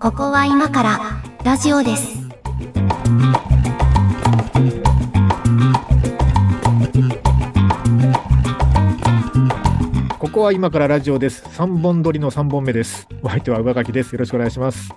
ここは今からラジオです。ここは今からラジオです。三本撮りの三本目です。お相手は上書きです。よろしくお願いします。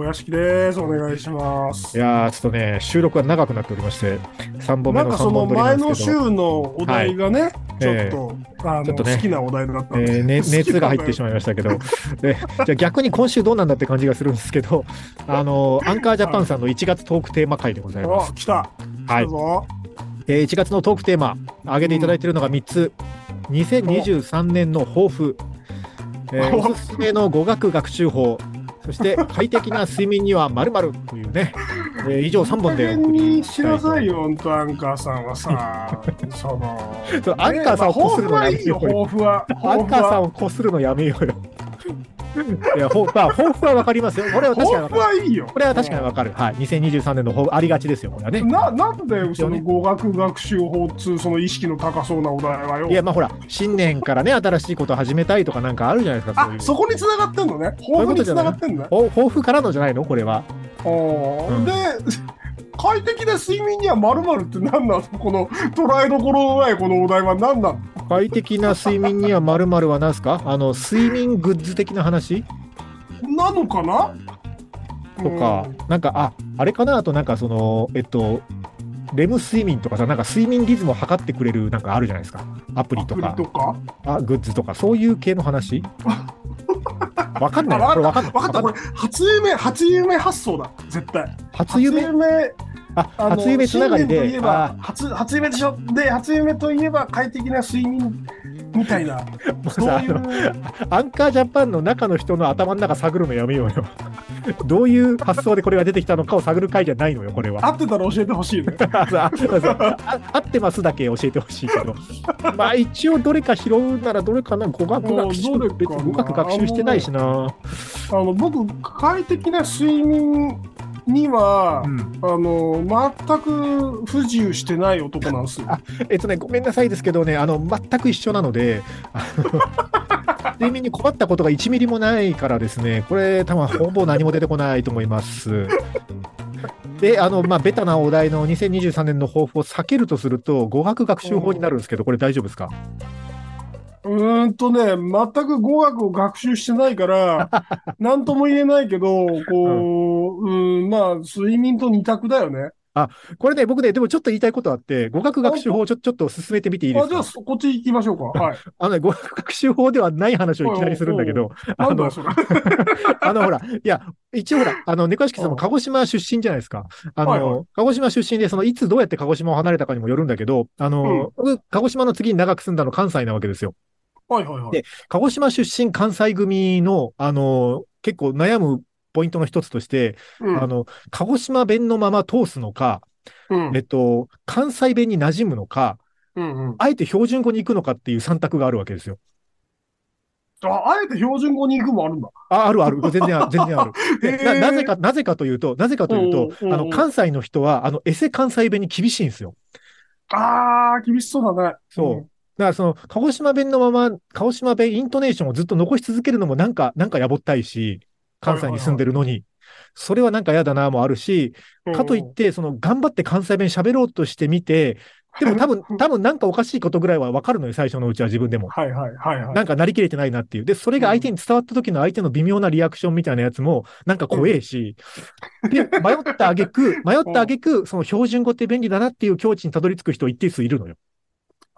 猫屋敷です。お願いします。いやー、ちょっとね、収録が長くなっておりまして、3本目の3なんかその本撮りな前のんですけど、週のお題がね、ええちょっと、あのちょっとね。好きなお題だったんえで、ーね熱が入ってしままいましたけど、でじゃあ逆に今週どうなんだって感じがするんですけど、あのアンカージャパンさんの1月トークテーマ会でございます。お、。来た。はい。えー1月のトークテーマ、挙げていただいているのが3つ、2023年の抱負、えーおすすめの語学学習法、そして快適な睡眠にはまるというね、えー以上3本でお送にりしなさいよ、本当アンカーさんはさ、その、アンカーさんをこするのやめようよ。アン。カーさんをこするのやめようよ。いや、ほまあ、抱負はわかりますよ。これは確かにわ抱かはいいよ。これは確かにわかる。はい。2023年の抱負ありがちですよ、これはね。ななんでその語学学習法っつうその意識の高そうなお題はよ。いや、まあほら、新年からね、新しいことを始めたいとかなんかあるじゃないですか、そういあう。そこに繋がってんのね？抱負に繋がってんのね？ほ抱負からのじゃないの？これは。うんで、快適な睡眠にはまるって何なの？この捉えどころのないこのお題は何なの？快適な睡眠には〇〇は何すか？あの、睡眠グッズ的な話？なのかな？とか、なんか、あ、あれかな？あとなんかその、えっと、レム睡眠とかさ、なんか睡眠リズムを測ってくれるなんかあるじゃないですか。アプリとか。あグッズとか、そういう系の話？わかんないわかった、こわれ、初夢、初夢発想だ、絶対。初夢？あ、あの初夢つながりで新年といえ、ばあ、初初夢でしょ？で、初夢といえば快適な睡眠みたいな、そういの、う、アンカージャパンの中の人の頭の中探るのやめようよ。どういう発想でこれが出てきたのかを探る回じゃないのよ、これは。合ってたら教えてほしいね。合ってますだけ教えてほしいけど。まあ一応どれか拾うならどれかな語学学習別に語学学習してないしな。あの僕、快適な睡眠には、うんあの全く不自由してない男なんですよ。えっとね、ごめんなさいですけどね、あの全く一緒なので、睡眠に困ったことが1ミリもないからですね、これ、多分ほぼ何も出てこないと思います。で、あの、まあ、ベタなお題の2023年の抱負を避けるとすると、語学学習法になるんですけど、これ大丈夫ですか？うーんとね、全く語学を学習してないから、なんとも言えないけど、こう、うん、まあ、睡眠と二択だよね。これね、僕ね、でもちょっと言いたいことあって、語学学習法をちょちょっと進めてみていいであ、すか？じゃあ、そこっち行きましょうか。はい。あのね、語学学習法ではない話をいきなりするんだけど、あの。あの、ほら、いや、一応ほら、あの、猫屋敷さんも鹿児島出身じゃないですか。あの、はいはい鹿児島出身で、その、いつどうやって鹿児島を離れたかにもよるんだけど、あの、僕鹿児島の次に長く住んだの関西なわけですよ。はいはいはい。で鹿児島出身関西組の、あの、結構悩むポイントの一つとして、うんあの、鹿児島弁のまま通すのか、うんえっと、関西弁に馴染むのか、うんうんあえて標準語に行くのかっていう三択があるわけですよ。あ、あえて標準語に行くもあるんだ。あ、あるある。全然ある。全然ある。でななぜか、なぜかというと、なぜかというと、あの、関西の人は、あの、エセ関西弁に厳しいんですよ。あー、厳しそうだね。そう。だから、その、鹿児島弁のまま、鹿児島弁イントネーションをずっと残し続けるのもなんか、なんかやぼったいし、関西に住んでるのに。それはなんか嫌だなもあるし、うん。かといって、その、頑張って関西弁喋ろうとしてみて、でも多分、多分なんかおかしいことぐらいはわかるのよ、最初のうちは自分でも。はいはいはいはい。なんかなりきれてないなっていう。で、それが相手に伝わった時の相手の微妙なリアクションみたいなやつも、なんか怖えし、で、迷った挙句、迷った挙句、その標準語って便利だなっていう境地にたどり着く人一定数いるのよ。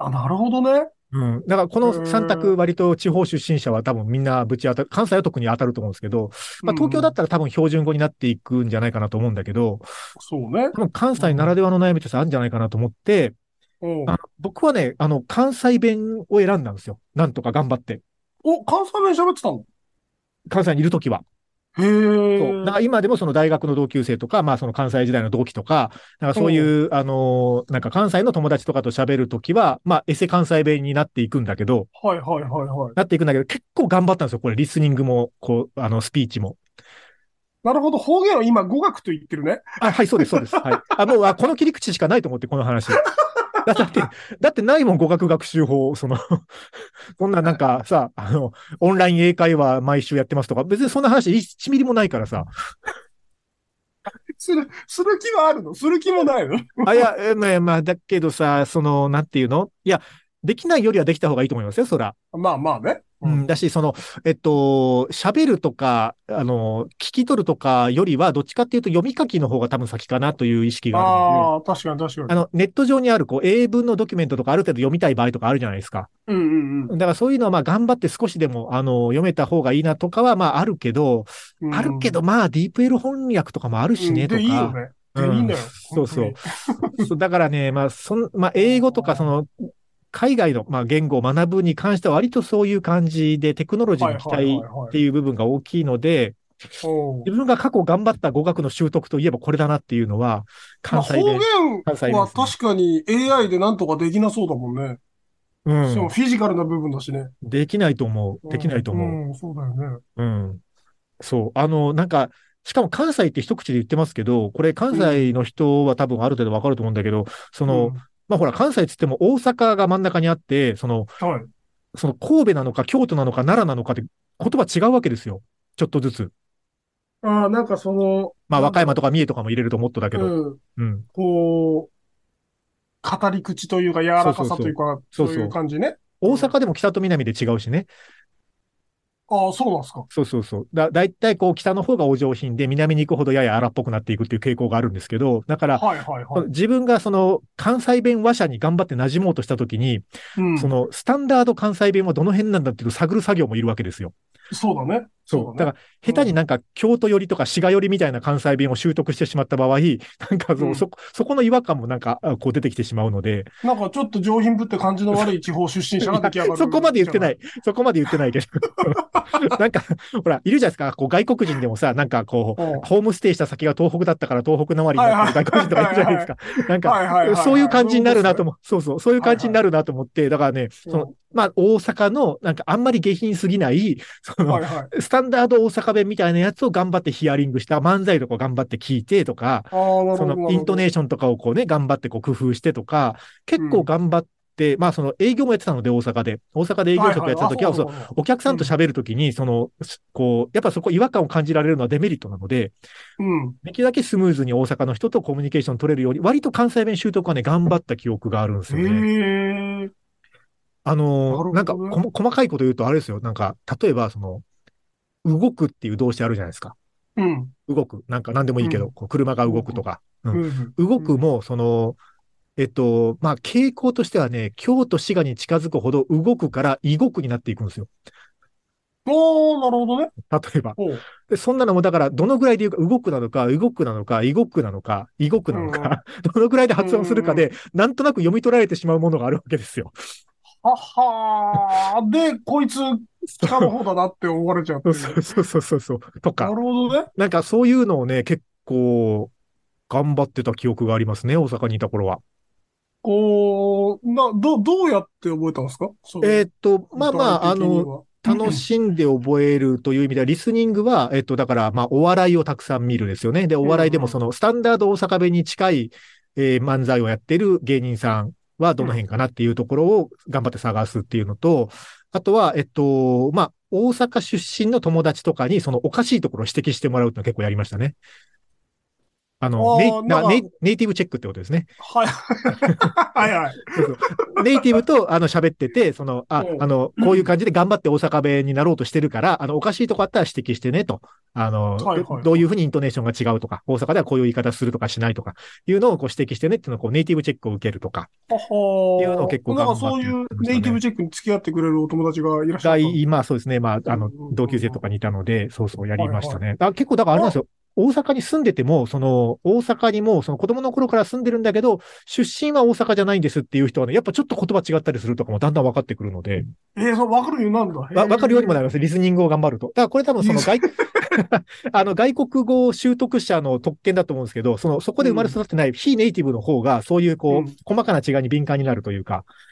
あ、なるほどね。うん。だからこの三択割と地方出身者は多分みんなぶち当たる、関西は特に当たると思うんですけど、まあ東京だったら多分標準語になっていくんじゃないかなと思うんだけど、そうね。多分関西ならではの悩みとしてあるんじゃないかなと思って、うん僕はね、あの、関西弁を選んだんですよ。なんとか頑張って。お、関西弁喋ってたの？関西にいるときは。へそう。え。だから今でもその大学の同級生とか、まあその関西時代の同期とか、なんかそういう、あのーなんか関西の友達とかと喋るときは、まあエセ関西弁になっていくんだけど、はいはいはいはい。なっていくんだけど、結構頑張ったんですよ。これ、リスニングも、こう、あの、スピーチも。なるほど。方言は今語学と言ってるね。あ、はい、そうです、そうです。はい。あ、もう、あこの切り口しかないと思って、この話。だだって、だってないもん、語学学習法。その、こんななんかさ、あの、オンライン英会話毎週やってますとか、別にそんな話1ミリもないからさ。する、する気はあるの？する気もないの？あ、いや、えまあ、まあ、だけどさ、その、なんていうの？いや、できないよりはできた方がいいと思いますよ、そら。まあまあね。うん、だし、その、えっと、喋るとか、あの、聞き取るとかよりは、どっちかっていうと読み書きの方が多分先かなという意識がある。ああ、確かに確かに。あの、ネット上にある、こう、英文のドキュメントとかある程度読みたい場合とかあるじゃないですか。うんうんだからそういうのは、まあ、頑張って少しでも、あの、読めた方がいいなとかは、まあ、あるけど、うん。あるけど、まあ、ディープエル翻訳とかもあるしね、とか。うんで、いいよね。で、うんいいんだよ。そうそう。そうだからね、まあ、そん、まあ、英語とか、その、海外の、まあ、言語を学ぶに関しては、割とそういう感じで、テクノロジーの期待っていう部分が大きいので、本自分が過去頑張った語学の習得といえばこれだなっていうのは、関西方弁。言関西弁は確かに AI でなんとかできなそうだもんね。うん。しかもフィジカルな部分だしね。できないと思う。できないと思う。うん、そうだよね。うん。そう。あの、なんか、しかも関西って一口で言ってますけど、これ関西の人は多分ある程度わかると思うんだけど、その、まあほら、関西っつっても大阪が真ん中にあって、その、うん、はい。その神戸なのか京都なのか奈良なのかって言葉違うわけですよ。ちょっとずつ。ああ、なんかその、まあ和歌山とか三重とかも入れるともっとだけど。うん、うん。こう、語り口というか柔らかさというか、そういう感じね。大阪でも北と南で違うしね。ああ、そうなんですか。そうそうそう。だ、だいたいこう北の方がお上品で南に行くほどやや荒っぽくなっていくっていう傾向があるんですけど、だから、はいはいはい。自分がその関西弁話者に頑張って馴染もうとしたときに、うん、そのスタンダード関西弁はどの辺なんだっていうのを探る作業もいるわけですよ。そうだね。そう。だ。から、下手になんか京都寄りとか滋賀寄りみたいな関西弁を習得してしまった場合、なんかそ,、うんそこ、そこの違和感もなんか、あこう出てきてしまうので、なんかちょっと上品ぶって感じの悪い地方出身者が出来上がる。そこまで言ってない。そこまで言ってないけど。なんか、ほら、いるじゃないですか。こう外国人でもさ、なんかこう、うんホームステイした先が東北だったから東北なまりになってる外国人とかいるじゃないですか。なんか、そういう感じになるなと思う。そうそう、そういう感じになるなと思って、だからね、その、まあ、大阪の、なんかあんまり下品すぎない、その、はいはい。スタンダード大阪弁みたいなやつを頑張ってヒアリングした、漫才とかを頑張って聞いてとか。そのイントネーションとかをこうね、頑張ってこう工夫してとか、結構頑張って、まあその営業もやってたので、大阪で。大阪で営業職やってた時は、そうお客さんと喋るときに、その、こう、やっぱそこ違和感を感じられるのはデメリットなので、うん。できるだけスムーズに大阪の人とコミュニケーション取れるように、割と関西弁習得はね、頑張った記憶があるんですよね。あのーなんかこ、細かいこと言うとあれですよ。なんか、例えば、その、動くっていう動詞あるじゃないですか。うん。動く。なんか何でもいいけど、うんこう車が動くとか。うんうん動くも、その、えっと、まあ、傾向としてはね、京都、滋賀に近づくほど動くから、異国になっていくんですよ。おー、なるほどね。例えば。でそんなのも、だから、どのぐらいで言うか、動くなのか、動くなのか、異国なのか、異国なのか、どのぐらいで発音するかで、なんとなく読み取られてしまうものがあるわけですよ。ははー。で、こいつ、北の方だなって思われちゃって そる。うそうそうそうそう。となかる、ほどね。なんかそういうのをね、結構、頑張ってた記憶がありますね、大阪にいた頃は。こう、な、ど、どうやって覚えたんですか？えーっと、まあまあ、あの、の、楽しんで覚えるという意味では、リスニングは、えっと、だから、まあ、お笑いをたくさん見るですよね。で、お笑いでもその、スタンダード大阪弁に近い、えー漫才をやってる芸人さんはどの辺かなっていうところを頑張って探すっていうのと、あとは、えっと、まあ、大阪出身の友達とかに、そのおかしいところを指摘してもらうってのは結構やりましたね。あの、ネイなんかネイネイティブチェックってことですね。はい。はいはい。そうそうネイティブと、あの、喋ってて、その、あう、んあの、こういう感じで頑張って大阪弁になろうとしてるから、あの、おかしいとこあったら指摘してねと。あの、はいはいはいどういうふうにイントネーションが違うとか、大阪ではこういう言い方するとかしないとか、いうのをこう指摘してねっていうのをこうネイティブチェックを受けるとか、っていうのを結構なんか頑張ってそういうネイティブチェックに付き合ってくれるお友達がいらっしゃが、る。今、そうですね、まあ、あの同級生とかにいたので、そうそうやりましたね。あ結構、だからあれなんですよ。大阪に住んでても、その、大阪にも、その子供の頃から住んでるんだけど、出身は大阪じゃないんですっていう人はね、やっぱちょっと言葉違ったりするとかもだんだん分かってくるので、えー、そう、わかるようになるんだ。わ、わかるようにもなります。リスニングを頑張ると。だからこれ多分その外、あの外国語習得者の特権だと思うんですけど、その、そこで生まれ育ってない非ネイティブの方が、そういうこう、うん細かな違いに敏感になるというか、お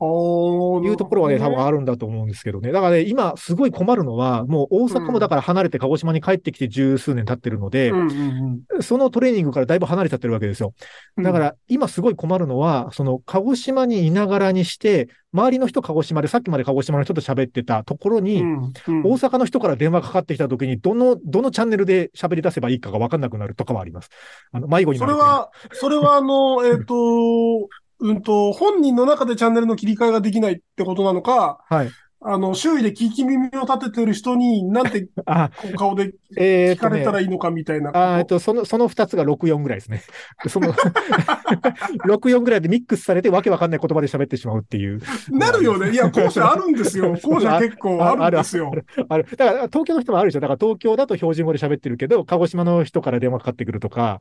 いうところはね、多分ああるんだと思うんですけどね。だからね、今すごい困るのは、もう大阪もだから離れて鹿児島に帰ってきて十数年経ってるので、うんうんそのトレーニングからだいぶ離れちゃってるわけですよ。うん。だから今すごい困るのは、その鹿児島にいながらにして、周りの人鹿児島で、さっきまで鹿児島の人と喋ってたところに、うん、うん大阪の人から電話かかってきたときに、どの、どのチャンネルで喋り出せばいいかが分かんなくなるとかはあります。あの、迷子になるそれは、それはあの、えっ、と、うんと、本人の中でチャンネルの切り替えができないってことなのか、はい。あの、周囲で聞き耳を立ててる人に、なんて 顔で聞かれたらいいのかみたいなえっと、その、その二つが64ぐらいですね。その、64ぐらいでミックスされてわけわかんない言葉で喋ってしまうっていう。なるよね。いや、後者あるんですよ。後者結構あるんですよ。ある。だから、東京の人もあるでしょ。だから東京だと標準語で喋ってるけど、鹿児島の人から電話かかってくるとか、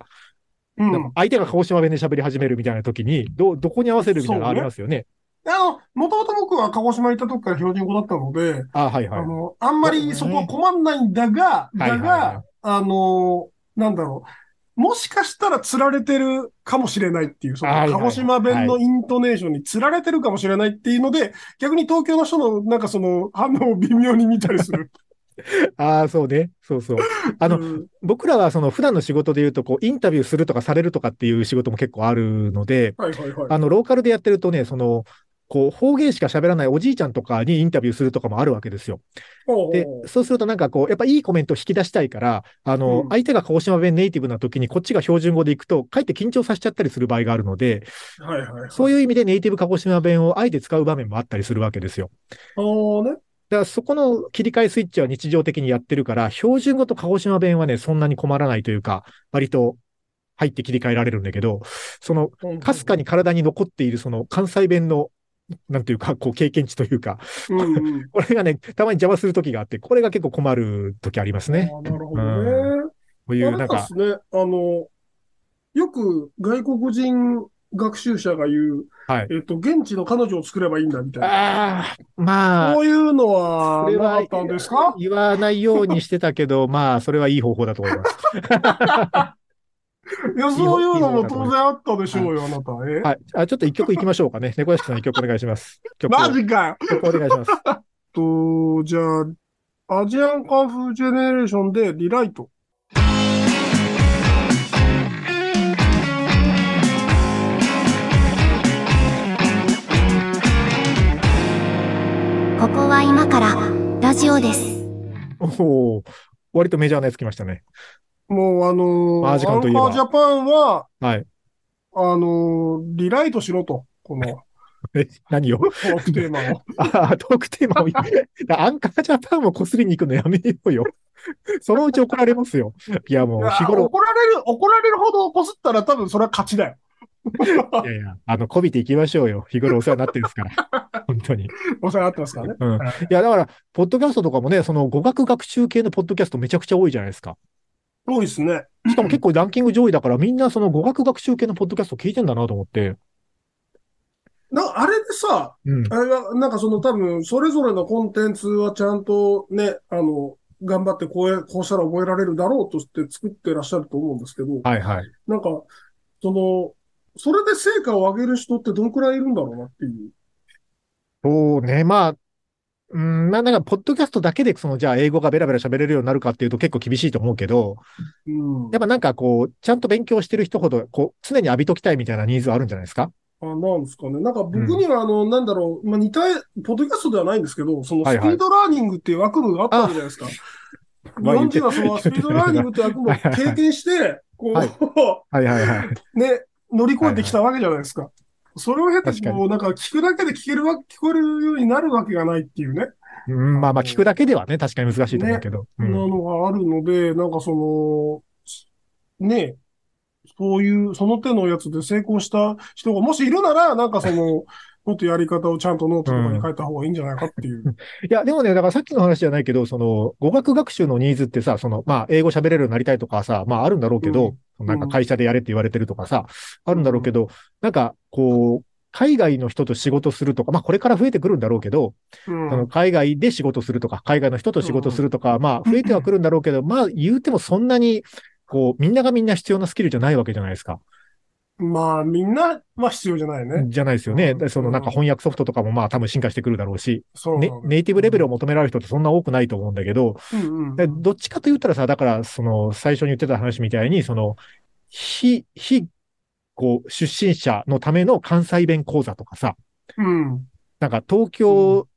うん。なんか相手が鹿児島弁で喋り始めるみたいな時に、ど、どこに合わせるみたいなのありますよね。あの、もともと僕は鹿児島にいた時から標準語だったので、あはいはい。あの、あんまりそこは困んないんだが、ねはいはいだが、あの、なんだろう。もしかしたら釣られてるかもしれないっていう、そのはいはい鹿児島弁のイントネーションに釣られてるかもしれないっていうので、逆に東京の人のなんかその反応を微妙に見たりする。ああ、そうね。そうそう。あの、うん僕らはその普段の仕事で言うと、こう、インタビューするとかされるとかっていう仕事も結構あるので、はいはいはい。あの、ローカルでやってるとね、その、こう、方言しか喋らないおじいちゃんとかにインタビューするとかもあるわけですよ。で、そうするとなんかこう、やっぱいいコメントを引き出したいから、あの、うん相手が鹿児島弁ネイティブな時にこっちが標準語で行くと、かえって緊張させちゃったりする場合があるので、はいはいはい。そういう意味でネイティブ鹿児島弁をあえて使う場面もあったりするわけですよ。あーね。だからそこの切り替えスイッチは日常的にやってるから、標準語と鹿児島弁はね、そんなに困らないというか、割と入って切り替えられるんだけど、その、かすかに体に残っているその関西弁の、なんていうか、こう経験値というか。これがね、たまに邪魔する時があって、これが結構困る時ありますね。なるほどね。こういう、なんか、ですね、あの、よく外国人学習者が言う、はい。えっと、現地の彼女を作ればいいんだみたいな。ああ、まあこ、ういうのはそれったんですか？言わないようにしてたけど、まあ、それはいい方法だと思います。いや、そういうのも当然あったでしょうよ、あなた。え？はい。あ、ちょっと一曲行きましょうかね。猫屋敷さん一曲お願いします。マジかよ曲お願いします。と、じゃあ、アジアンカンフージェネレーションでリライト。ここは今からラジオです。おお割とメジャーなやつ来ましたね。もうあのーアンといえばアンカージャパンは、はい。あのーリライトしろと。このえ、何を？トークテーマを。ああ、トークテーマを言う。アンカージャパンをこすりに行くのやめようよ。そのうち怒られますよ。いや、もいうや日頃、怒られる、怒られるほどこすったら多分それは勝ちだよ。いやいや、あの、こびていきましょうよ。日頃お世話になってるんですから。本当に。お世話になってますからね。うん。いや、だから、ポッドキャストとかもね、その語学学習系のポッドキャストめちゃくちゃ多いじゃないですか。多いですね。しかも結構ランキング上位だから、みんなその語学学習系のポッドキャスト聞いてんだなと思って。な、あれでさ、うん。あれは、なんかその多分、それぞれのコンテンツはちゃんとね、あの、頑張ってこうや、こうしたら覚えられるだろうとして作ってらっしゃると思うんですけど、はいはい。なんか、その、それで成果を上げる人ってどのくらいいるんだろうなっていう。そうね、まあ、うん、まあなんか、ポッドキャストだけで、その、じゃあ英語がベラベラ喋れるようになるかっていうと結構厳しいと思うけど、うん。やっぱなんかこう、ちゃんと勉強してる人ほど、こう、常に浴びときたいみたいなニーズはあるんじゃないですか？あ、なんですかね。なんか僕にはあの、なんだろう、まあ、似た、ポッドキャストではないんですけど、そのはいはいスピードラーニングっていう枠があったわけじゃないですか。日まあ本人はそのスピードラーニングって枠も経験して、こう、はいはいはいはい。ね、乗り越えてきたわけじゃないですか。それを経て、確かにこう、なんか聞くだけで聞けるわ、聞こえるようになるわけがないっていうね、うん、まあまあ聞くだけではね、確かに難しいと思うけど。う。なんのがあるので、なんかその、ね、そういう、その手のやつで成功した人がもしいるなら、なんかその、もっとやり方をちゃんとノートとかに書いた方がいいんじゃないかっていう。いや、でもね、だからさっきの話じゃないけど、その、語学学習のニーズってさ、その、まあ、英語喋れるようになりたいとかさ、まあ、あるんだろうけど、なんか会社でやれって言われてるとかさ、あるんだろうけど、なんか、こう、海外の人と仕事するとか、まあ、これから増えてくるんだろうけど、うん。その海外で仕事するとか、海外の人と仕事するとか、まあ、増えてはくるんだろうけど、まあ、言うてもそんなに、こう、みんながみんな必要なスキルじゃないわけじゃないですか。まあ、みんなは必要じゃないね。じゃないですよね。うんでそのなんか翻訳ソフトとかもまあ多分進化してくるだろうし、うなの、ネイティブレベルを求められる人ってそんな多くないと思うんだけど、うんうん。でどっちかと言ったらさ、だから、その、最初に言ってた話みたいに、その、非、非、こう、出身者のための関西弁講座とかさ、うん。なんか東京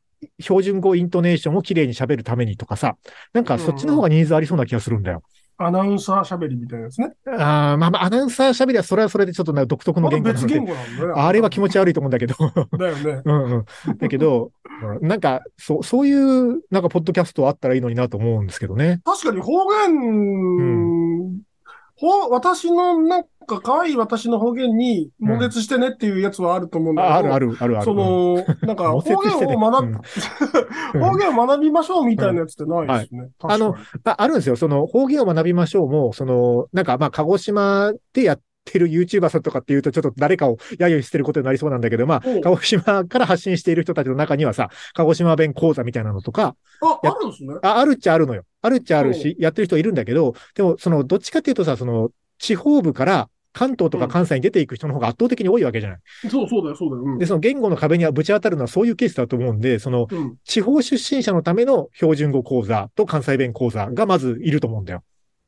標準語イントネーションをきれいに喋るためにとかさ、なんかそっちの方がニーズありそうな気がするんだよ。アナウンサー喋りみたいなやつね。ああ、まあまあ、アナウンサー喋りはそれはそれでちょっとな独特の言語なので別言語なんだよ。あれは気持ち悪いと思うんだけど。だよね。うんうん。だけど、う んなんか、そう、そういう、なんか、ポッドキャストあったらいいのになと思うんですけどね。確かに方言、ほ私の、なんか可愛い私の方言に、モデツしてねっていうやつはあると思うんだけど。ああるあるあるある。その、なんか、模方言を学 方言を学びましょうみたいなやつってないですね。確かに。ああるんですよ。その方言を学びましょうも、その、なんかまあ、鹿児島でやってる YouTuber さんとかっていうと、ちょっと誰かを揶揄してることになりそうなんだけど、まあ鹿児島から発信している人たちの中にはさ、鹿児島弁講座みたいなのとか、あ、やあるんですね。ああるっちゃあるのよ。あるっちゃあるし、やってる人いるんだけど、でも、その、どっちかっていうとさ、その、地方部から関東とか関西に出ていく人の方が圧倒的に多いわけじゃない。そう、そうだよ、そうだよ。うんで、その言語の壁にはぶち当たるのはそういうケースだと思うんで、その、うん。地方出身者のための標準語講座と関西弁講座がまずいると思うんだよ。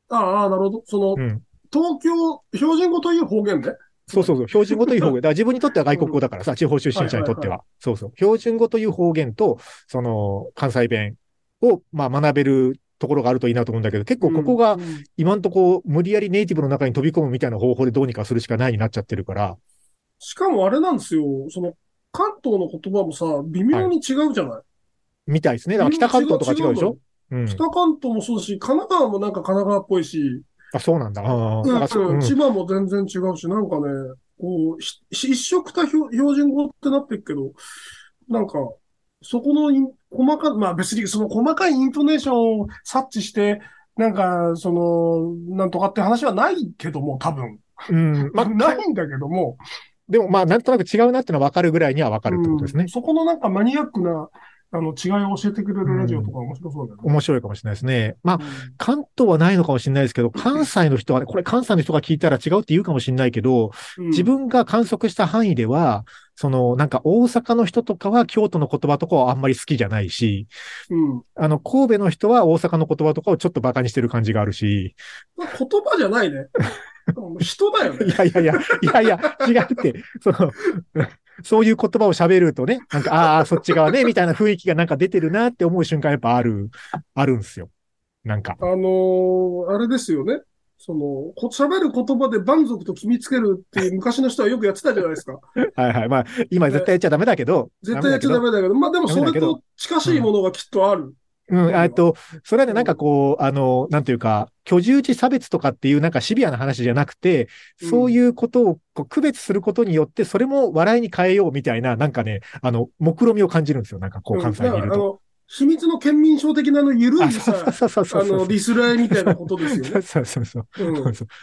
ああ、なるほど。その、うん。東京、標準語という方言で？そうそうそう。標準語という方言。だから自分にとっては外国語だからさ、地方出身者にとっては。そうそう。標準語という方言と、その、関西弁を、まあ、学べるところがあるといいなと思うんだけど、結構ここがうん今んとこ無理やりネイティブの中に飛び込むみたいな方法でどうにかするしかないになっちゃってるから、しかもあれなんですよ。その、関東の言葉もさ、微妙に違うじゃない、みたいですね。だから北関東とか違うでしょ？うん。北関東もそうだし、神奈川もなんか神奈川っぽいし、あ、そうなんだ。うん千葉も全然違うし、なんかね、こう、ひ一色た標標準語ってなってるけど、なんか、そこの細か、まあ別にその細かいイントネーションを察知して、なんか、その、なんとかって話はないけども、多分。うん。まあ、ないんだけども、でもまあ、なんとなく違うなってのは分かるぐらいには分かるってことですねうん。そこのなんかマニアックな、あの、違いを教えてくれるラジオとか面白そうだよね。面白いかもしれないですね。まあ、うん関東はないのかもしれないですけど、関西の人はね、これ関西の人が聞いたら違うって言うかもしれないけど、うん自分が観測した範囲では、その、なんか大阪の人とかは京都の言葉とかはあんまり好きじゃないし、うん。あの、神戸の人は大阪の言葉とかをちょっと馬鹿にしてる感じがあるし、言葉じゃないね。人だよいね。やいやいや、いやいや、違うって、その、そういう言葉を喋るとね、なんか、ああ、そっち側ね、みたいな雰囲気がなんか出てるなって思う瞬間やっぱある、あるんですよ。なんか。あのーあれですよね。その、こ喋る言葉で満足と決めつけるっていう昔の人はよくやってたじゃないですか。はいはい。まあ、今絶対やっちゃダメだけど。絶対やっちゃダメだけど、まあでもそれと近しいものがきっとある。うん、えっと、それはね、なんかこう、あの、なんていうか、居住地差別とかっていうなんかシビアな話じゃなくて、そういうことをこう区別することによって、それも笑いに変えようみたいな、なんかね、あの、目論みを感じるんですよ。なんかこう、関西にいると。秘密の県民賞的なあの、ゆるあ、いさ。あの、リスライみたいなことですよね。そうそうそう。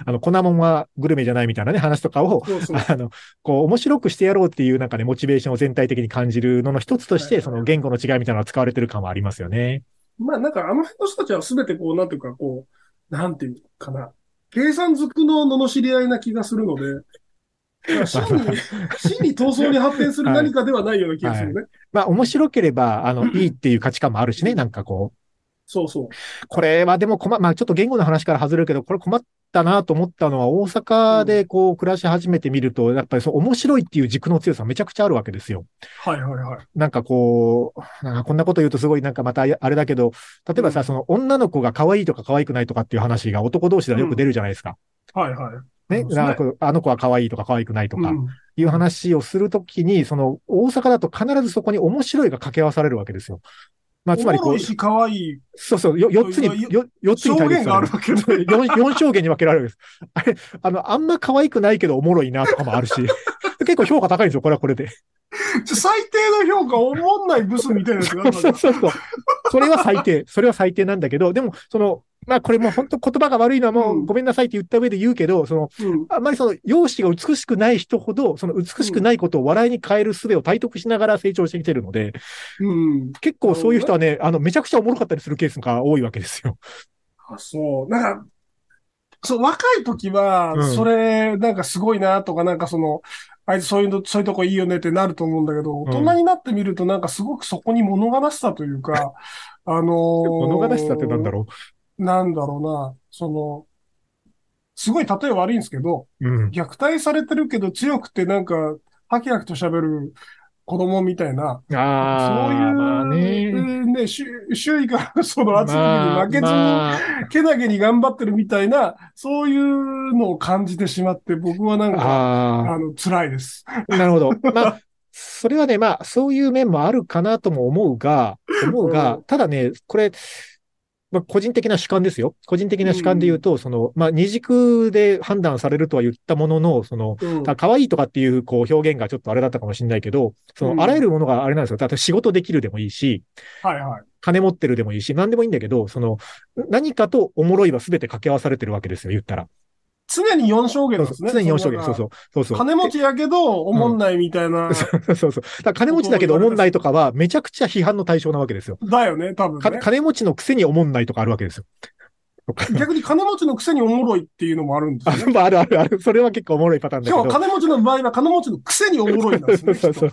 あの、粉もんはグルメじゃないみたいなね、話とかを、そうそう。あの、こう、面白くしてやろうっていうなんかね、モチベーションを全体的に感じるのの一つとして、はいはいその言語の違いみたいなのが使われてる感はありますよね。まあなんかあの辺の人たちはすべてこう、なんていうか、こう、なんていうかな。計算づくの罵り合いな気がするので、まあ真に、真に闘争に発展する何かではないような気がするね。まあ、面白ければ、あの、いいっていう価値観もあるしね、なんかこう。そうそう。これはでも困、まあちょっと言語の話から外れるけど、これ困ったなと思ったのは、大阪でこう暮らし始めてみると、やっぱりそう面白いっていう軸の強さめちゃくちゃあるわけですよ。はいはいはい。なんかこう、なんかこんなこと言うとすごいなんかまたあれだけど、例えばさ、うんその女の子が可愛いとか可愛くないとかっていう話が男同士ではよく出るじゃないですか。はいはい。ね、なんかあの子は可愛いとか可愛くないとかうんいう話をするときに、その大阪だと必ずそこに面白いが掛け合わされるわけですよ。まあ、つまりこうおもろい、し、可愛い。そうそう、よ4つに、よ4つに対立があるわけね4、四証言に分けられるんです。あれ、あの、あんま可愛くないけどおもろいなとかもあるし、結構評価高いんですよ、これはこれで。最低の評価、おもんないブスみたいなやつがそうそうそう。それは最低。それは最低なんだけど、でも、その、まあこれもう本当言葉が悪いのはもううんごめんなさいって言った上で言うけど、その、うんあんまりその、容姿が美しくない人ほど、その美しくないことを笑いに変える術を体得しながら成長してきてるので、うん。結構そういう人はね、あの、めちゃくちゃおもろかったりするケースが多いわけですよ。あ、そう。なんか、そう、若い時はう、んそれ、なんかすごいなとか、なんかその、あいつそういうの、そういうとこいいよねってなると思うんだけど、大人になってみるとなんかすごくそこに物悲しさというか、あのー物悲しさってなんだろなんだろうな、その、すごい例え悪いんですけど、う。うん。虐待されてるけど強くてなんか、ハキハキと喋る子供みたいな、ああ、そういう、まあね。ね、周周囲から その圧力に負けずに、まあけなげに頑張ってるみたいな、そういうのを感じてしまって、僕はなんか、ああの、辛いです。あ、なるほど。まあ、それはね、まあ、そういう面もあるかなとも思うが、思うがう、ただね、これ、まあ、個人的な主観ですよ。個人的な主観で言うと、その、まあ、二軸で判断されるとは言ったものの、その、うん。た可愛いとかっていう、こう、表現がちょっとあれだったかもしれないけど、そうの、んあらゆるものがあれなんですよ。例えば仕事できるでもいいし、はいはい。金持ってるでもいいし、何でもいいんだけど、その、何かとおもろいは全て掛け合わされてるわけですよ、言ったら。常に4証言ですね。常に4証言。のそうそう。そうそう。金持ちやけど、おもんないみたいな。そうそうそう。だ金持ちだけどおもんないとかは、めちゃくちゃ批判の対象なわけですよ。だよね、多分かね。金持ちのくせにおもんないとかあるわけですよ。逆に金持ちのくせにおもろいっていうのもあるんですあよね。まああるあるある。それは結構おもろいパターンだけど。今日は金持ちの場合は金持ちのくせにおもろいなんですね。そうそう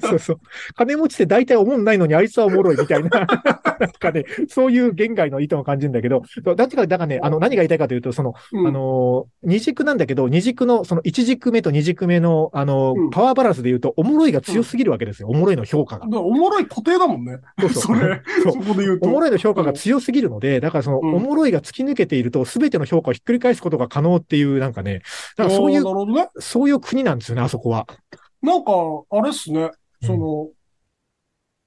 そうそう。金持ちって大体おもんないのにあいつはおもろいみたいな、なんかね、そういう言外の意図を感じるんだけど、だってか、だからね、あの、何が言いたいかというと、その、とうんあのー、二軸なんだけど、二軸の、その一軸目と二軸目の、あのーうんパワーバランスで言うと、おもろいが強すぎるわけですよ。おもろいの評価がおもろい固定だもんね。そうそうそれ、そこで言うと。おもろいの評価が強すぎるので、だからその、うんおもろいが突き抜けていると、すべての評価をひっくり返すことが可能っていう、なんかね、だからそういうね。そういう国なんですよね、あそこは。なんか、あれっすね。うんその、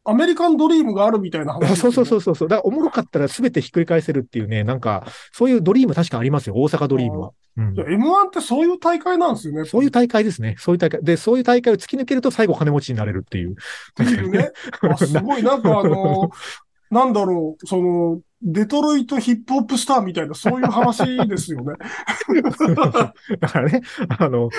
アメリカンドリームがあるみたいな話。そうそうそううそうそう。だからおもろかったらすべてひっくり返せるっていうね、なんか、そういうドリーム確かありますよ、大阪ドリームは。うんじゃあ M1 ってそういう大会なんですよね。そういう大会ですね。そういう大会。で、そういう大会を突き抜けると最後金持ちになれるっていう。っていうね。あすごい、なんかあの、なんだろう、その、デトロイトヒップホップスターみたいな、そういう話ですよね。だからね、あの、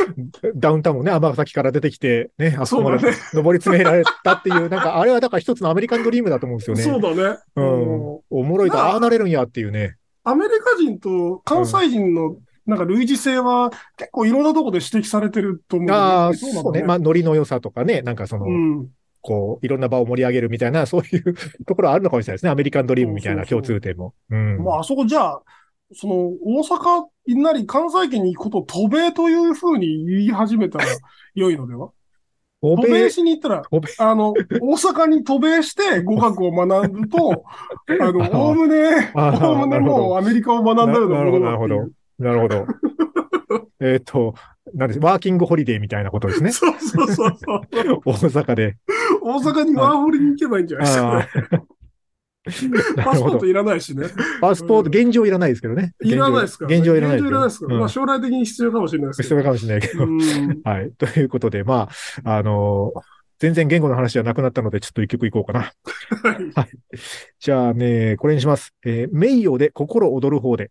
ダウンタウンもね、尼崎から出てきて、ね、あそこまでそうだね。登り詰められたっていう、なんか、あれはだから一つのアメリカンドリームだと思うんですよね。そうだね。うん。うんおもろいと、まあああなれるんやっていうね。アメリカ人と関西人の、なんか類似性は結構いろんなところで指摘されてると思うんだよねああ、そうね。まあ、ノリの良さとかね、なんかその、うん。こう、いろんな場を盛り上げるみたいな、そういうところあるのかもしれないですね。アメリカンドリームみたいな共そうそうそう通点も。うん。まあ、あそこじゃあ、その、大阪なり関西圏に行くことを渡米というふうに言い始めたら 良いのでは？欧渡米米、しに行ったら、あの、大阪に渡米して語学を学ぶと、あの、あおおむね、あおおむねなるほどもうアメリカを学んだようなものだっていう。なるほど。えっと、なんです、ワーキングホリデーみたいなことですね。そうそうそうそう。大阪で。大阪にワーホリに行けばいいんじゃないですか。パスポートいらないしね。パスポート、現状いらないですけどね。いらないですから、現状いらないですけど。現状いらないですから。うんまあ将来的に必要かもしれないですけど。必要かもしれないけど。うん。はい。ということで、まあ、あの全然言語の話じゃなくなったので、ちょっと一曲いこうかな。はいじゃあね、これにします。えー名誉で心躍る方で。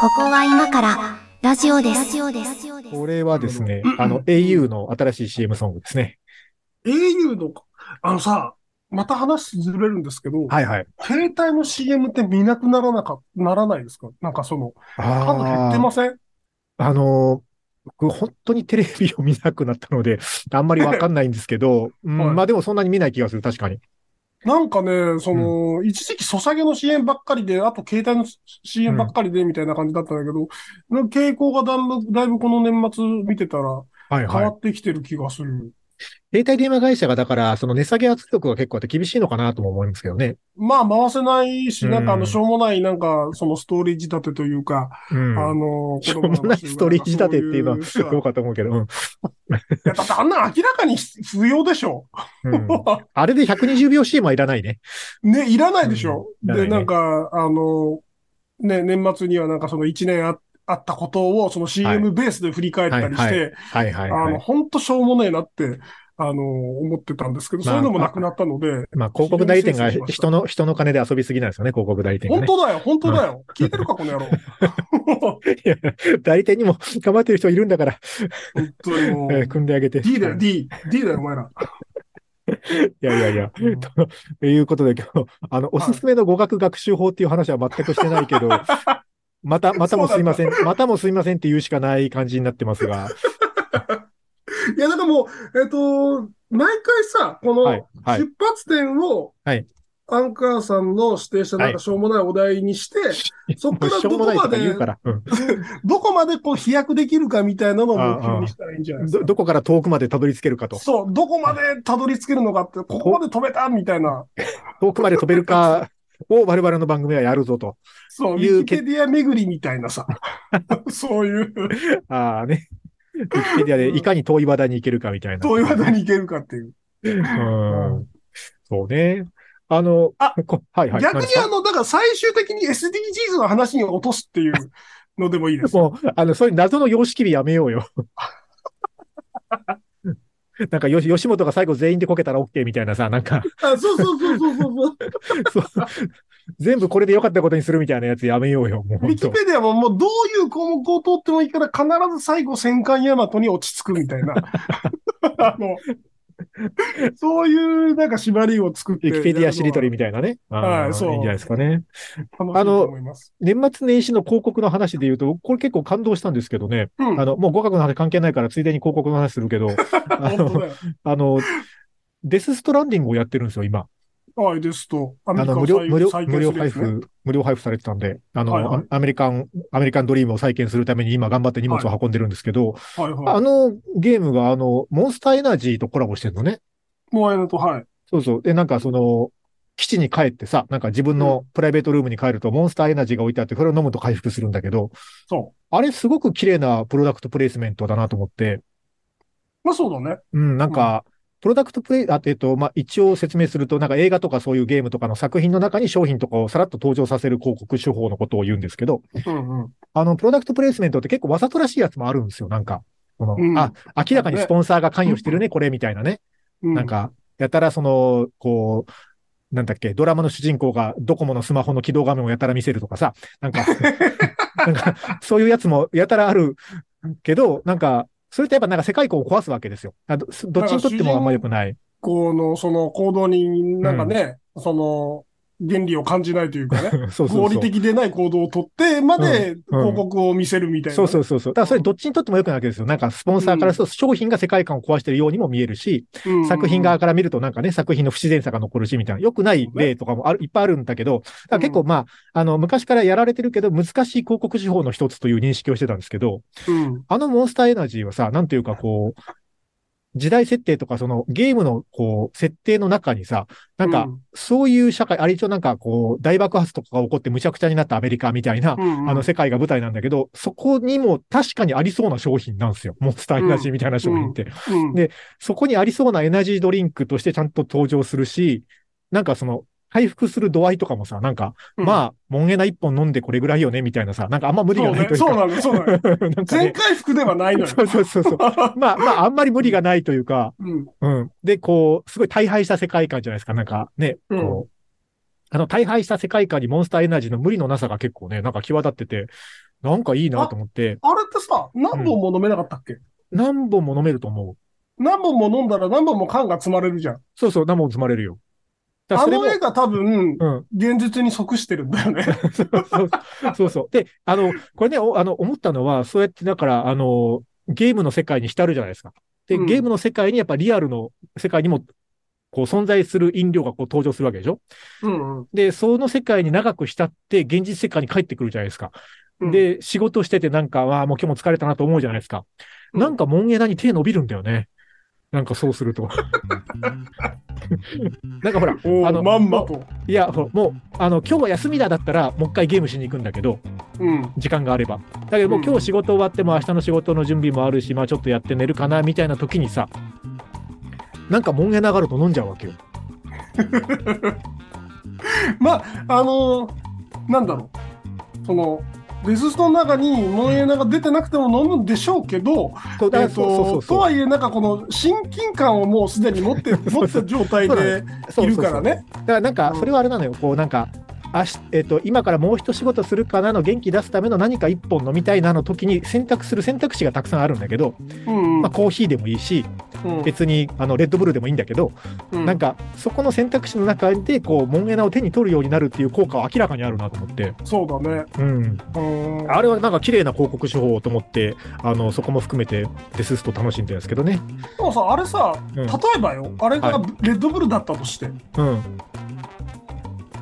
ここは今からラジオです。ラジオです。これはですね、あの、au の新しい CM ソングですね。au の、あのさ、また話ずれるんですけど、はいはい。携帯の CM って見なくならなか、ならないですか？なんかその、数減ってません？あのー僕、本当にテレビを見なくなったので、あんまりわかんないんですけど、うんはいまあでもそんなに見ない気がする、確かに。なんかね、その、一時期ソシャゲの CM ばっかりで、あと携帯の CM ばっかりでみたいな感じだったんだけど、なんか傾向がだいぶ、だいぶこの年末見てたらはいはい変わ。ってきてる気がする。携帯電話会社がだから、その値下げ圧力が結構あって厳しいのかなとも思いますけどね。まあ回せないし、なんかあの、うんしょうもない、なんか、そのストーリー仕立てというか、うん。あの、しょうもないストーリー仕立てっていうのはどうかと思うけど、うん。いや、だってあんな明らかに不要でしょ。うんあれで120秒 CM はいらないね。ね、いらないでしょ。で、うんいらなんか、あの、ね、年末にはなんかその1年ああったことを、その CM ベースで振り返ったりしはいて、あの、はい。ほんとしょうもねえなって、あの、思ってたんですけど、まあそういうのもなくなったので、まあ広告代理店が人の、人の金で遊びすぎなんですよね、広告代理店がね。本当だよ、本当だよ。聞いてるか、この野郎。いや代理店にも頑張ってる人いるんだから、本当にもうえー 組んであげて。D だよ、D。D だよ、お前ら。やいやいや、うんということで今日、あの、おすすめの語学学習法っていう話は全くしてないけど、また、またもすいません、またもすいませんって言うしかない感じになってますが、いや、だからもう、えっ、と、毎回さ、このはいはい。出発点を、はい。アンカーさんの指定したなんかしょうもないお題にして、そっからもうしょうん。どこまでこう飛躍できるかみたいなのを目標にしたらいいんじゃないですか。ど、どこから遠くまでたどり着けるかと。そう、どこまでたどり着けるのかって、ここまで飛べたみたいな。遠くまで飛べるかを我々の番組はやるぞと。そう、ウいうィキペディア巡りみたいなさ。そういう、ああね。ウィキペディアでいかに遠い話題に行けるかみたいな。どういう話題に行けるかっていう。うん。そうね。あの、あこはいはい。逆にあの、だから最終的に SDGs の話に落とすっていうのでもいいです。もう、あの、そういう謎の様式美やめようよ。なんかよし、吉本が最後全員でこけたら OK みたいなさ、なんか、あそうそうそうそうそう そう。全部これで良かったことにするみたいなやつやめようよ、もうウィ。キペディアももうどういう項目を取ってもいいから必ず最後戦艦ヤマトに落ち着くみたいな。あの、そういうなんか縛りを作って。ウィキペディアしりとりみたいなね。はいそういいんじゃないですかね。楽しいと思います。年末年始の広告の話で言うと、これ結構感動したんですけどね。うん。あの、もう語学の話関係ないから、ついでに広告の話するけど、あの。あの、デスストランディングをやってるんですよ、今。はい、ですと、アメリカを無料、無料、再無料配布、無料配布されてたんで、あの、はいはいアメリカン、アメリカンドリームを再建するために今頑張って荷物を運んでるんですけど、はいはい。あのゲームがあの、モンスターエナジーとコラボしてるのね。もうあのと、はい。そうそう。で、なんかその、基地に帰ってさ、なんか自分のプライベートルームに帰ると、モンスターエナジーが置いてあって、それを飲むと回復するんだけど、そあれすごく綺麗なプロダクトプレイスメントだなと思って、う。まあそうだね。うん、なんか、プロダクトプレイ、あえっと、まあ、一応説明すると、なんか映画とかそういうゲームとかの作品の中に商品とかをさらっと登場させる広告手法のことを言うんですけど、うんうん。あの、プロダクトプレイスメントって結構わざとらしいやつもあるんですよ、なんか。この、うんあ、明らかにスポンサーが関与してるね、これ、みたいなね。うん、なんか、やたらその、こう、なんだっけ、ドラマの主人公がドコモのスマホの起動画面をやたら見せるとかさ、なんか、なんか、そういうやつもやたらあるけど、なんか、それってやっぱなんか世界観を壊すわけですよ。あどどっちにとってもあんま良くない。この、その行動になんかね、その、原理を感じないというかね、そうそうそう。合理的でない行動をとってまでうんうん広告を見せるみたいなね、そうそうそうそう。だからそれどっちにとっても良くないわけですよ。なんかスポンサーからすると商品が世界観を壊してるようにも見えるし、うんうんうん作品側から見るとなんかね、作品の不自然さが残るしみたいな、良くない例とかもある、いっぱいあるんだけど、だ結構まあ、あの、昔からやられてるけど、難しい広告手法の一つという認識をしてたんですけど、うん。あのモンスターエナジーはさ、なんていうかこう、時代設定とかそのゲームのこう、設定の中にさ、なんかうんそういう社会、あれ一応なんかこう、大爆発とかが起こってむちゃくちゃになったアメリカみたいな、うんうんあの世界が舞台なんだけど、そこにも確かにありそうな商品なんですよ。モンスターエナジーみたいな商品って。うんでそこにありそうなエナジードリンクとしてちゃんと登場するし、なんかその、回復する度合いとかもさ、なんか、うんまあ、もんげな一本飲んでこれぐらいよね、みたいなさ、なんかあんま無理がないというか。そうなの、そうなの。なんか全ね、回復ではないのよ。そうそうそうそう。まあまあ、あんまり無理がないというか、うん。うん。で、こう、すごい大敗した世界観じゃないですか。なんかね、うんこう、あの、大敗した世界観にモンスターエナジーの無理のなさが結構ね、なんか際立ってて、なんかいいなと思って、あれってさ、何本も飲めなかったっけ、何本も飲めると思う。何本も飲んだら何本も缶が積まれるじゃん。そうそう、何本積まれるよ。あの絵が多分、うん。現実に即してるんだよね。そうそう。で、あの、これね、おあの、思ったのは、そうやって、だから、あの、ゲームの世界に浸るじゃないですか。で、うんゲームの世界にやっぱリアルの世界にも、こう存在する飲料がこう登場するわけでしょ？うんうん。で、その世界に長く浸って、現実世界に帰ってくるじゃないですか。うん、で、仕事しててなんか、わあ、もう今日も疲れたなと思うじゃないですか。うんなんか、モンエナに手伸びるんだよね。なんかそうすると。なんかほら、おあのーまんまと。いや、もう、あの、今日は休みだだったら、もう一回ゲームしに行くんだけど、うん。時間があれば。だけどもううん今日仕事終わっても明日の仕事の準備もあるし、まあちょっとやって寝るかなみたいな時にさ、なんかもんげながると飲んじゃうわけよ。まあ、あのーなんだろう。その、デスストの中にモンエナが出てなくても飲むんでしょうけど、そうだえっそうそうそうと、とはいえ、なんかこの親近感をもうすでに持って、持った状態でいるからね。だからなんか、それはあれなのよ。こうなんか、あしえっと今からもう一仕事するかなの元気出すための何か一本飲みたいなの時に選択する選択肢がたくさんあるんだけど、うんまあ、コーヒーでもいいしうん。別にあのレッドブルでもいいんだけど、うん。なんかそこの選択肢の中でこうモンエナを手に取るようになるっていう効果は明らかにあるなと思って、そうだね。うん、うん。あれはなんか綺麗な広告手法と思ってあのそこも含めてデススト楽しんでるんですけどね。でもさ、あれさ、うん。例えばよ、あれがはレッドブルだったとして、うん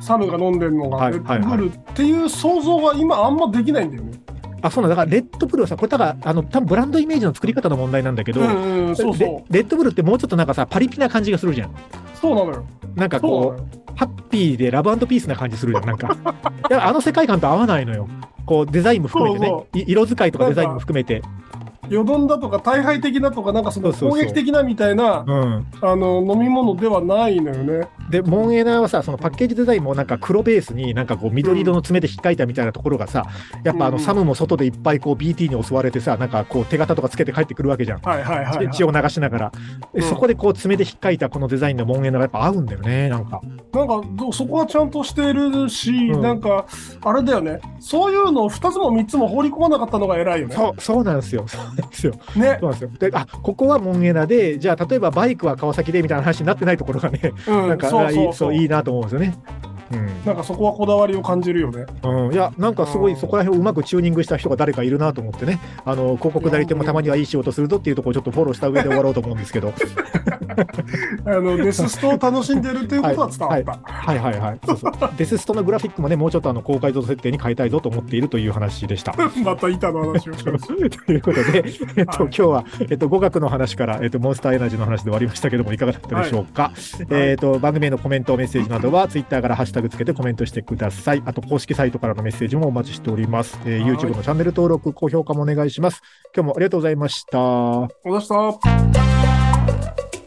サムが飲んでるのはいがレッドブルっていう想像が今あんまできないんだよね。あそうなんだだからレッドブルはさこれだからあの多分ブランドイメージの作り方の問題なんだけど、うんうん、そうそレレッドブルってもうちょっとなんかさパリピな感じがするじゃん。う。そうなのよ。なんかこそうハッピーでラブピースな感じするじゃんなんか。いやあの世界観と合わないのよ。こうデザインも含めてねそうい色使いとかデザインも含めて。よどんだとか大敗的なとか、なんかその攻撃的なみたいな、うん、あの、飲み物ではないのよね。でモンエナはさそのパッケージデザインもなんか黒ベースになんかこう緑色の爪で引っかいたみたいなところがさやっぱあのサムも外でいっぱいこう BT に襲われてさなんかこう手形とかつけて帰ってくるわけじゃん。はいはいはい、はい。血を流しながら、でうんそこでこう爪で引っかいたこのデザインのモンエナがやっぱ合うんだよねなんか。なんかどそこはちゃんとしてるし、うんなんか、あれだよね。そういうのを2つも3つも放り込まなかったのが偉いよね。そうそうなんですよですよ。ね。そうなんですよ。であここはモンエナでじゃあ例えばバイクは川崎でみたいな話になってないところがね、うん、なんかあいそうそいうそういいなと思うんですよね。うん。なんかそこはこだわりを感じるよね。うん、いや、なんかすごいうんそこら辺をうまくチューニングした人が誰かいるなと思ってね、あの広告代理店もたまにはいい仕事するぞっていうところをちょっとフォローした上で終わろうと思うんですけど、あのデスストを楽しんでるっていうことは伝わった。はいはいはい、そうそうデスストのグラフィックもね、もうちょっとあの高解像度設定に変えたいぞと思っているという話でした。また板の話をします。ということで、えっと、はい今日は、えっと、語学の話から、えっと、モンスターエナジーの話で終わりましたけども、いかがだったでしょうか？えっと、番組へのコメント、メッセージなどは、ツイッターからハッシュタグつけてコメントしてください。あと、公式サイトからのメッセージもお待ちしております。えー、はい YouTube のチャンネル登録、高評価もお願いします。今日もありがとうございました。お出した。